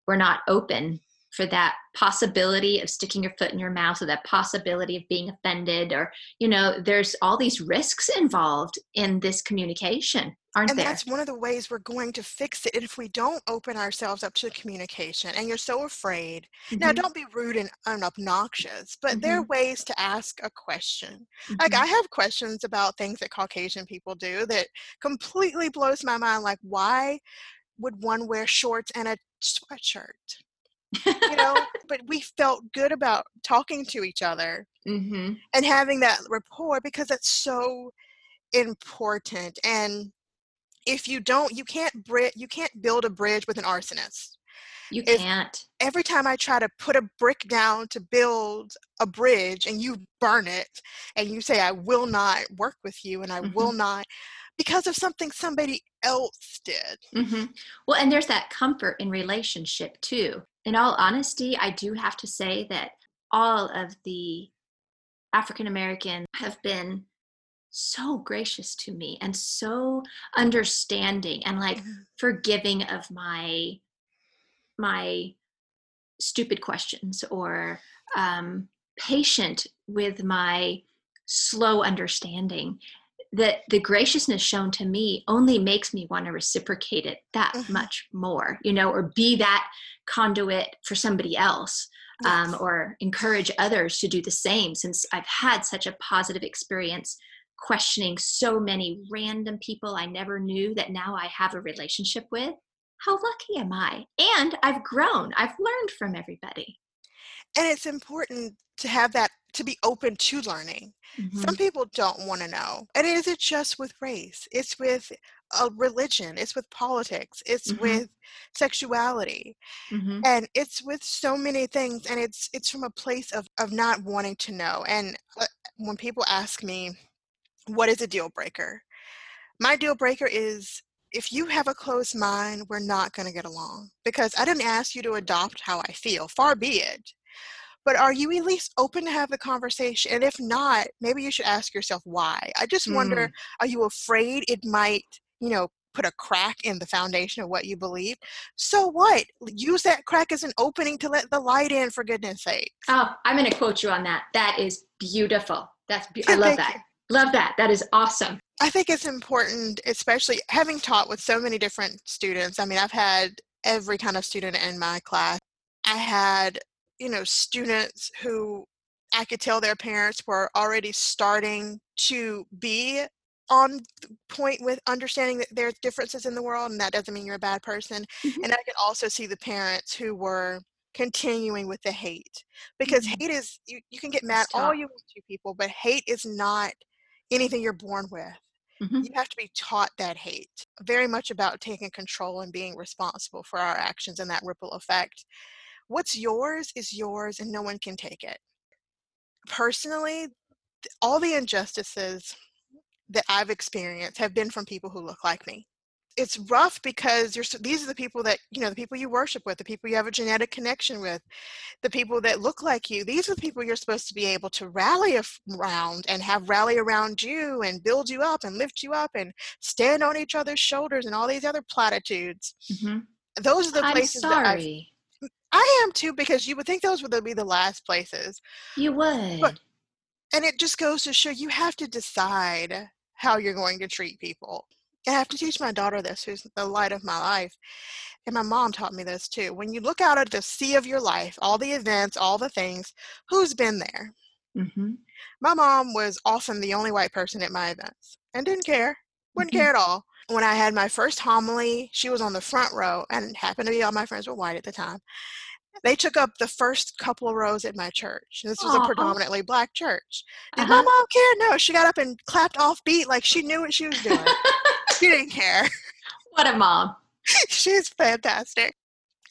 S3: we're not open for that possibility of sticking your foot in your mouth or that possibility of being offended or you know there's all these risks involved in this communication aren't there?
S2: And that's one of the ways we're going to fix it if we don't open ourselves up to communication and you're so afraid. Now,
S3: Mhm,
S2: don't be rude and, and obnoxious, but there are ways to ask a question. Like,
S3: mhm.
S2: I have questions about things that Caucasian people do that completely blows my mind. Like, why would one wear shorts and a sweatshirt? You know, but we felt good about talking to each other
S3: Mhm.
S2: and having that rapport because it's so important. And if you don't, you can't bri- you can't build a bridge with an arsonist.
S3: you
S2: If-
S3: can't
S2: Every time I try to put a brick down to build a bridge and you burn it and you say I will not work with you and I will not because of something somebody else did.
S3: hmm Well, and there's that comfort in relationship too. In all honesty, I do have to say that all of the African American have been so gracious to me and so understanding and like
S2: Mhm.
S3: forgiving of my my stupid questions or um, patient with my slow understanding that the graciousness shown to me only makes me want to reciprocate it that
S2: Mhm.
S3: much more you know or be that conduit for somebody else um,
S2: Yes.
S3: or encourage others to do the same since i've had such a positive experience questioning so many random people i never knew that now i have a relationship with how lucky am i and i've grown i've learned from everybody
S2: And it's important to have that to be open to learning.
S3: Mhm.
S2: Some people don't want to know. And it isn't just with race, it's with a religion, it's with politics, it's
S3: Mhm.
S2: with sexuality,
S3: Mhm.
S2: and it's with so many things. And it's it's from a place of, of not wanting to know. And uh, when people ask me, what is a deal breaker? My deal breaker is if you have a closed mind, we're not going to get along because I didn't ask you to adopt how I feel. Far be it. But are you at least open to have the conversation? And if not, maybe you should ask yourself why. I just wonder hmm. are you afraid it might, you know, put a crack in the foundation of what you believe? So what? Use that crack as an opening to let the light in, for goodness sake.
S3: Oh, I'm going to quote you on that. That is beautiful. That's be- I love that. Love that. That is awesome.
S2: I think it's important, especially having taught with so many different students. I mean, I've had every kind of student in my class. I had, you know, students who I could tell their parents were already starting to be on point with understanding that there's differences in the world and that doesn't mean you're a bad person.
S3: Mhm.
S2: And I could also see the parents who were continuing with the hate because
S3: Mhm.
S2: hate is you, you can get mad all you want to people, but hate is not anything you're born with
S3: Mhm.
S2: you have to be taught that hate very much about taking control and being responsible for our actions and that ripple effect what's yours is yours and no one can take it personally all the injustices that i've experienced have been from people who look like me it's rough because you're these are the people that you know the people you worship with the people you have a genetic connection with the people that look like you these are the people you're supposed to be able to rally around and have rally around you and build you up and lift you up and stand on each other's shoulders and all these other platitudes
S3: Mhm.
S2: those are the
S3: I'm
S2: places that I've,
S3: sorry.
S2: I am too because you would think those would be the last places.
S3: You would.
S2: But- and it just goes to show you have to decide how you're going to treat people. I have to teach my daughter this who's the light of my life. And my mom taught me this too. When you look out at the sea of your life all the events all the things who's been there?
S3: Mhm.
S2: my mom was often the only white person at my events and didn't care wouldn't
S3: Mhm.
S2: care at all. When i had my first homily she was on the front row and happened to be all my friends were white at the time. They took up the first couple of rows at my church. This was a predominantly black church. Did my
S3: Uh-huh.
S2: mom care? No she got up and clapped off beat like she knew what she was doing. She didn't care.
S3: What a mom.
S2: she's fantastic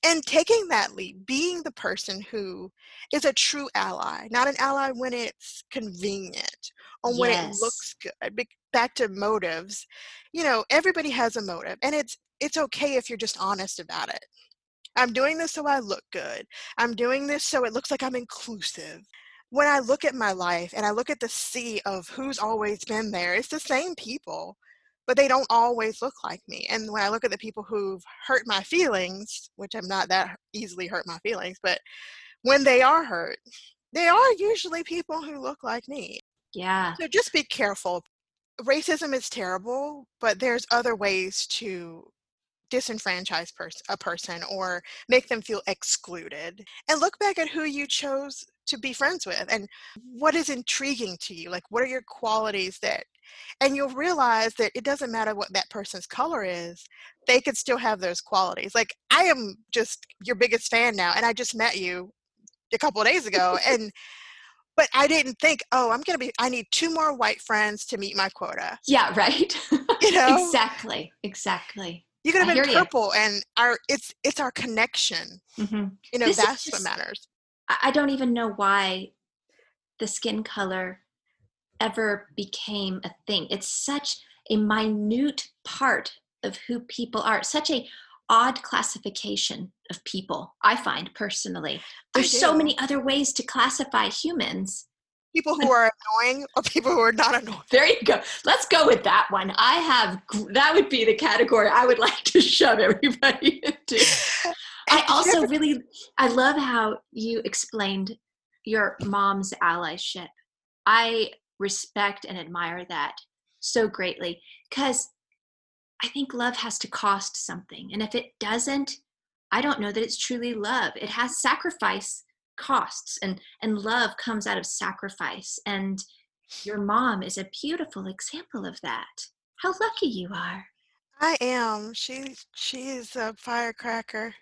S2: and taking that leap, being the person who is a true ally, not an ally when it's convenient or when it looks good. Back to motives, you know, everybody has a motive, and it's it's okay if you're just honest about it. I'm doing this so I look good. I'm doing this so it looks like I'm inclusive. When I look at my life and I look at the sea of who's always been there, it's the same people, but they don't always look like me. And when I look at the people who've hurt my feelings, which I'm not that easily hurt my feelings, but when they are hurt, they are usually people who look like me.
S3: Yeah.
S2: So just be careful. Racism is terrible, but there's other ways to disenfranchise pers- a person or make them feel excluded. And look back at who you chose to be friends with and what is intriguing to you. Like, what are your qualities that, and you'll realize that it doesn't matter what that person's color is, they could still have those qualities. Like, I am just your biggest fan now, and I just met you a couple of days ago. and but I didn't think, oh, I'm gonna be. I need two more white friends to meet my quota.
S3: Yeah, right.
S2: You know,
S3: exactly. Exactly.
S2: you could
S3: I
S2: have been purple, and our it's it's our connection.
S3: hmm
S2: You know,
S3: This is
S2: that's what matters.
S3: I don't even know why the skin color ever became a thing. It's such a minute part of who people are. Such a odd classification of people. I find personally. There's so many other ways to classify humans.
S2: People who are annoying or people who are not annoying.
S3: There you go. Let's go with that one. I have that would be the category I would like to shove everybody into. I
S2: And did you
S3: also really I love how you explained your mom's allyship. I respect and admire that so greatly because I think love has to cost something. And if it doesn't, I don't know that it's truly love. It has sacrifice costs and and love comes out of sacrifice and your mom is a beautiful example of that. How lucky you are.
S2: I am. She she is a firecracker.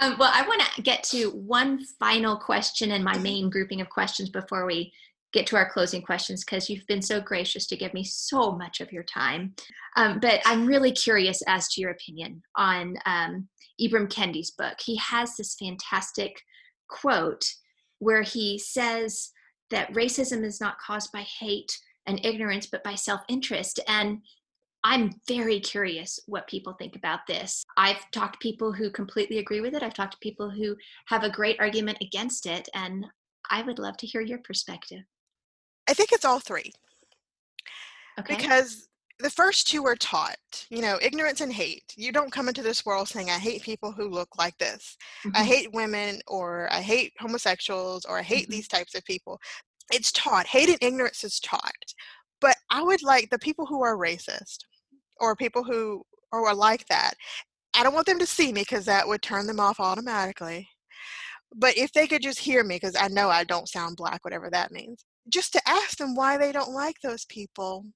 S3: Um, well, I want to get to one final question in my main grouping of questions before we get to our closing questions because you've been so gracious to give me so much of your time. Um, but I'm really curious as to your opinion on um, Ibram Kendi's book. He has this fantastic quote where he says that racism is not caused by hate and ignorance, but by self interest. And I'm very curious what people think about this. I've talked to people who completely agree with it. I've talked to people who have a great argument against it. And I would love to hear your perspective.
S2: I think it's all three
S3: Okay.
S2: because the first two are taught. You know, ignorance and hate. You don't come into this world saying, "I hate people who look like this." I
S3: Mhm.
S2: hate women or I hate homosexuals or I hate
S3: Mhm.
S2: these types of people. It's taught. Hate and ignorance is taught. But I would like the people who are racist or people who or are like that. I don't want them to see me because that would turn them off automatically. But if they could just hear me, because I know I don't sound black, whatever that means, just to ask them why they don't like those people.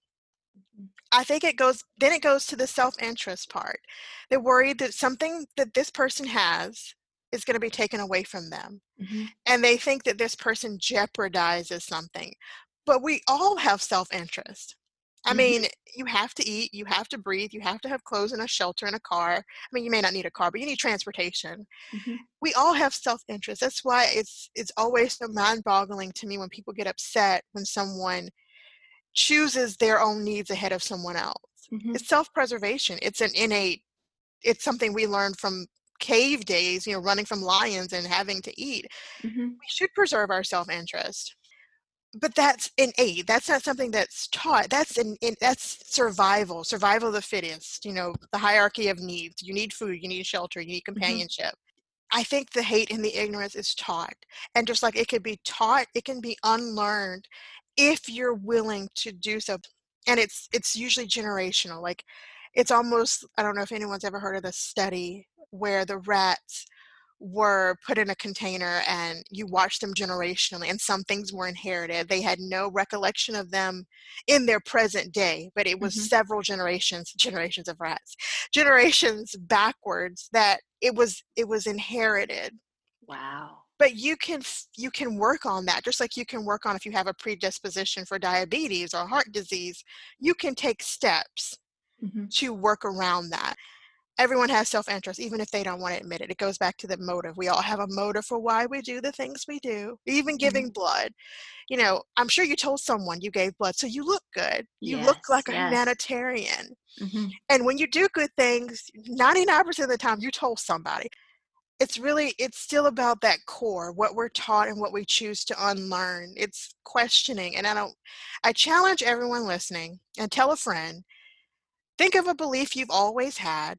S2: I think it goes, then it goes to the self interest part. They're worried that something that this person has is going to be taken away from them.
S3: Mhm.
S2: And they think that this person jeopardizes something. But we all have self interest. I
S3: Mhm.
S2: mean, you have to eat, you have to breathe, you have to have clothes and a shelter and a car. I mean, you may not need a car, but you need transportation.
S3: Mhm.
S2: We all have self-interest. That's why it's it's always so mind-boggling to me when people get upset when someone chooses their own needs ahead of someone else.
S3: Mhm.
S2: It's self-preservation. It's an innate it's something we learned from cave days, you know, running from lions and having to eat.
S3: Mhm.
S2: We should preserve our self-interest but that's innate. That's not something that's taught. That's in, in that's survival, survival of the fittest. You know, the hierarchy of needs. You need food. You need shelter. You need mm-hmm. companionship. I think the hate and the ignorance is taught, and just like it could be taught, it can be unlearned if you're willing to do so. And it's it's usually generational. Like it's almost I don't know if anyone's ever heard of the study where the rats were put in a container and you watched them generationally and some things were inherited they had no recollection of them in their present day but it was
S3: Mhm.
S2: several generations generations of rats generations backwards that it was it was inherited
S3: Wow.
S2: but you can you can work on that just like you can work on if you have a predisposition for diabetes or heart disease you can take steps
S3: Mhm.
S2: to work around that everyone has self-interest even if they don't want to admit it it goes back to the motive we all have a motive for why we do the things we do even
S3: Mm-hmm.
S2: giving blood you know i'm sure you told someone you gave blood so you look good you look
S3: Yes,
S2: like a
S3: yes.
S2: humanitarian
S3: Mhm.
S2: and when you do good things 99% of the time you told somebody it's really it's still about that core what we're taught and what we choose to unlearn it's questioning and i don't i challenge everyone listening and tell a friend think of a belief you've always had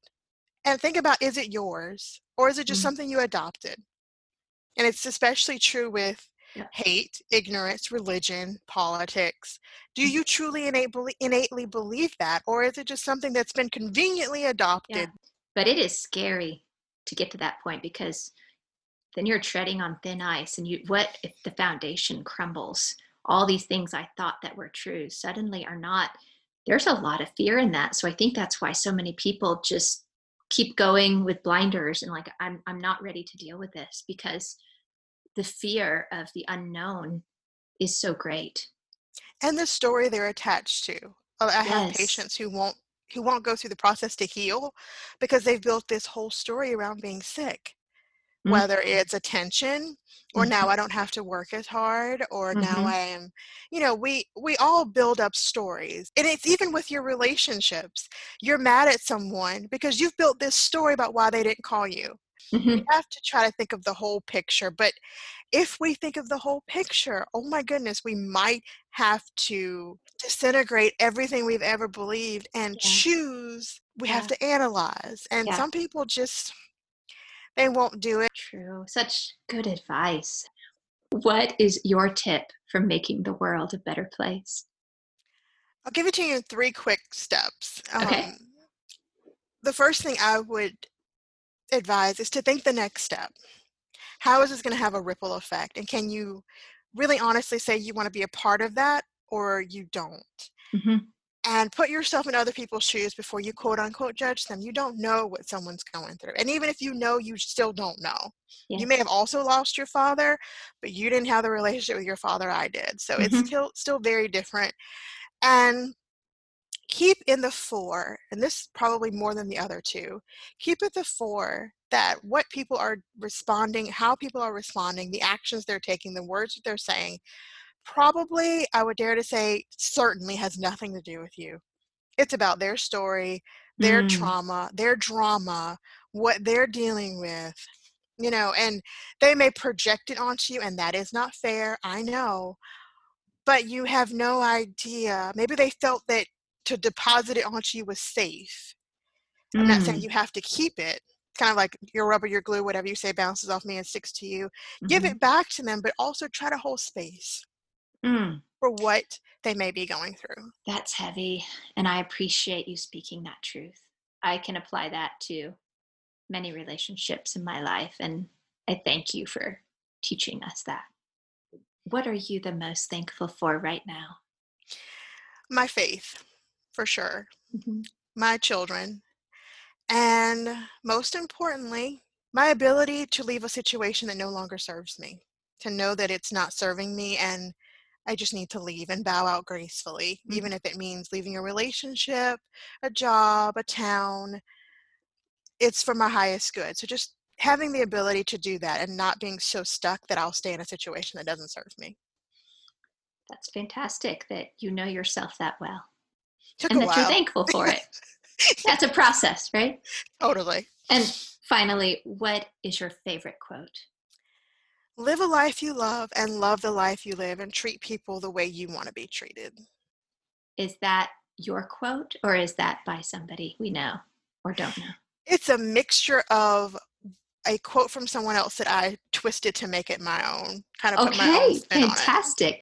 S2: and think about is it yours or is it just
S3: Mm.
S2: something you adopted and it's especially true with
S3: Yep.
S2: hate ignorance religion politics do
S3: Mhm.
S2: you truly innately, innately believe that or is it just something that's been conveniently adopted Yeah.
S3: But it is scary to get to that point because then you're treading on thin ice and you what if the foundation crumbles? All these things I thought that were true suddenly are not. There's a lot of fear in that. So I think that's why so many people just keep going with blinders and like I'm I'm not ready to deal with this because the fear of the unknown is so great.
S2: and the story they're attached to. I have
S3: Yes.
S2: patients who won't who won't go through the process to heal because they've built this whole story around being sick.
S3: Mm.
S2: Whether it's attention or
S3: Mhm.
S2: now I don't have to work as hard or now
S3: Mhm.
S2: I am you know, we we all build up stories. And it's even with your relationships. You're mad at someone because you've built this story about why they didn't call you.
S3: Mhm.
S2: We have to try to think of the whole picture. But if we think of the whole picture, oh my goodness, we might have to disintegrate everything we've ever believed and
S3: Yeah.
S2: choose. We have to analyze. And
S3: Yeah.
S2: some people just, they won't do it.
S3: True. Such good advice. What is your tip for making the world a better place?
S2: I'll give it to you in three quick steps.
S3: Okay.
S2: Um, the first thing I would advise is to think the next step. How is this going to have a ripple effect? And can you really honestly say you want to be a part of that or you don't?
S3: hmm
S2: and put yourself in other people's shoes before you quote unquote judge them. You don't know what someone's going through. And even if you know, you still don't know. You may have also lost your father, but you didn't have the relationship with your father I did. So it's
S3: Mhm.
S2: still still very different. And keep in the fore, and this probably more than the other two, keep at the fore that what people are responding, how people are responding, the actions they're taking, the words that they're saying, probably, I would dare to say, certainly has nothing to do with you. It's about their story, their
S3: Mm.
S2: trauma, their drama, what they're dealing with, you know, and they may project it onto you, and that is not fair. I know. But you have no idea. Maybe they felt that to deposit it onto you was safe. I'm not saying
S3: Mm.
S2: you have to keep it. Kind of like your rubber, your glue, whatever you say bounces off me and sticks to you. Give
S3: Mhm.
S2: it back to them, but also try to hold space
S3: Mm.
S2: for what they may be going through.
S3: That's heavy. And I appreciate you speaking that truth. I can apply that to many relationships in my life. And I thank you for teaching us that. What are you the most thankful for right now?
S2: My faith, for sure.
S3: Mhm.
S2: My children. And most importantly, my ability to leave a situation that no longer serves me, to know that it's not serving me and I just need to leave and bow out gracefully,
S3: Mhm.
S2: even if it means leaving a relationship, a job, a town. It's for my highest good. So just having the ability to do that and not being so stuck that I'll stay in a situation that doesn't serve me.
S3: That's fantastic that you know yourself that well
S2: Took
S3: and that you're thankful for it. That's a process, right?
S2: totally.
S3: And finally, what is your favorite quote?
S2: Live a life you love and love the life you live and treat people the way you want to be treated.
S3: Is that your quote or is that by somebody we know or don't know?
S2: It's a mixture of a quote from someone else that I twisted to make it my own, kind of put my own
S3: Okay,
S2: spin on it.
S3: fantastic.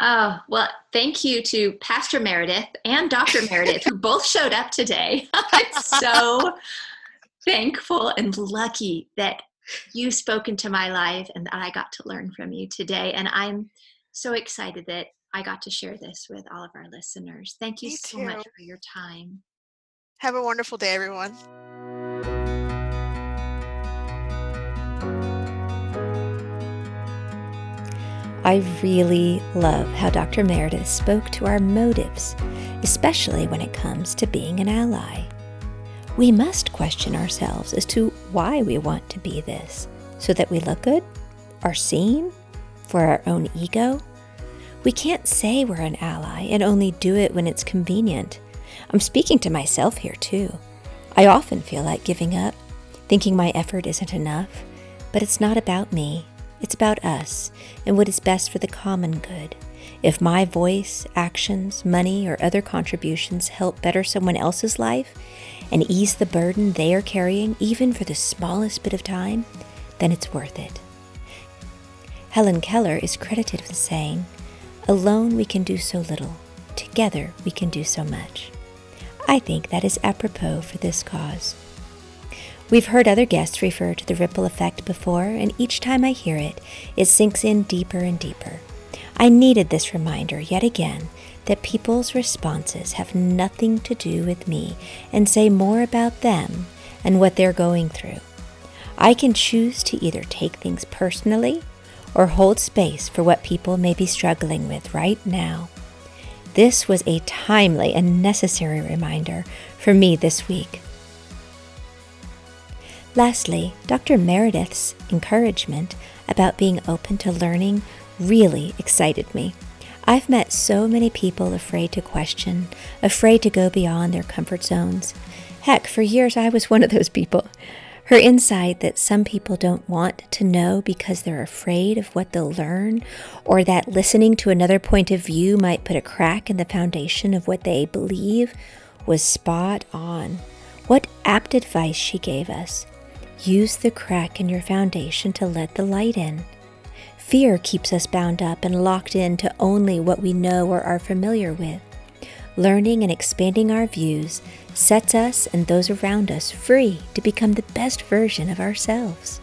S3: Oh, well, thank you to Pastor Meredith and Dr. Meredith, who both showed up today. I'm so thankful and lucky that you spoke into my life and that I got to learn from you today. And I'm so excited that I got to share this with all of our listeners. Thank you
S2: Me
S3: so much for your time.
S2: Have a wonderful day, everyone.
S1: I really love how Dr. Meredith spoke to our motives, especially when it comes to being an ally. We must question ourselves as to why we want to be this so that we look good, are seen, for our own ego. We can't say we're an ally and only do it when it's convenient. I'm speaking to myself here too. I often feel like giving up, thinking my effort isn't enough, but it's not about me. It's about us and what is best for the common good. If my voice, actions, money, or other contributions help better someone else's life and ease the burden they are carrying, even for the smallest bit of time, then it's worth it. Helen Keller is credited with saying, Alone we can do so little, together we can do so much. I think that is apropos for this cause. We've heard other guests refer to the ripple effect before, and each time I hear it, it sinks in deeper and deeper. I needed this reminder yet again that people's responses have nothing to do with me and say more about them and what they're going through. I can choose to either take things personally or hold space for what people may be struggling with right now. This was a timely and necessary reminder for me this week. Lastly, Dr. Meredith's encouragement about being open to learning really excited me. I've met so many people afraid to question, afraid to go beyond their comfort zones. Heck, for years I was one of those people. Her insight that some people don't want to know because they're afraid of what they'll learn, or that listening to another point of view might put a crack in the foundation of what they believe, was spot on. What apt advice she gave us. Use the crack in your foundation to let the light in. Fear keeps us bound up and locked into only what we know or are familiar with. Learning and expanding our views sets us and those around us free to become the best version of ourselves.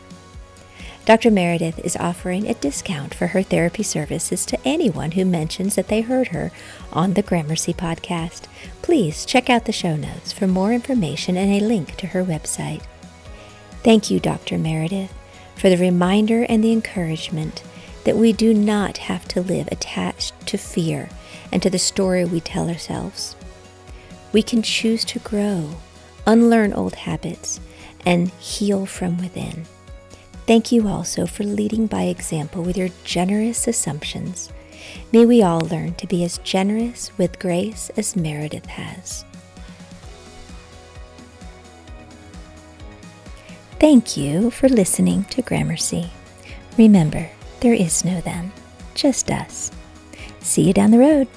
S1: Dr. Meredith is offering a discount for her therapy services to anyone who mentions that they heard her on the Gramercy podcast. Please check out the show notes for more information and a link to her website. Thank you, Dr. Meredith, for the reminder and the encouragement that we do not have to live attached to fear and to the story we tell ourselves. We can choose to grow, unlearn old habits, and heal from within. Thank you also for leading by example with your generous assumptions. May we all learn to be as generous with grace as Meredith has. Thank you for listening to Gramercy. Remember, there is no them, just us. See you down the road.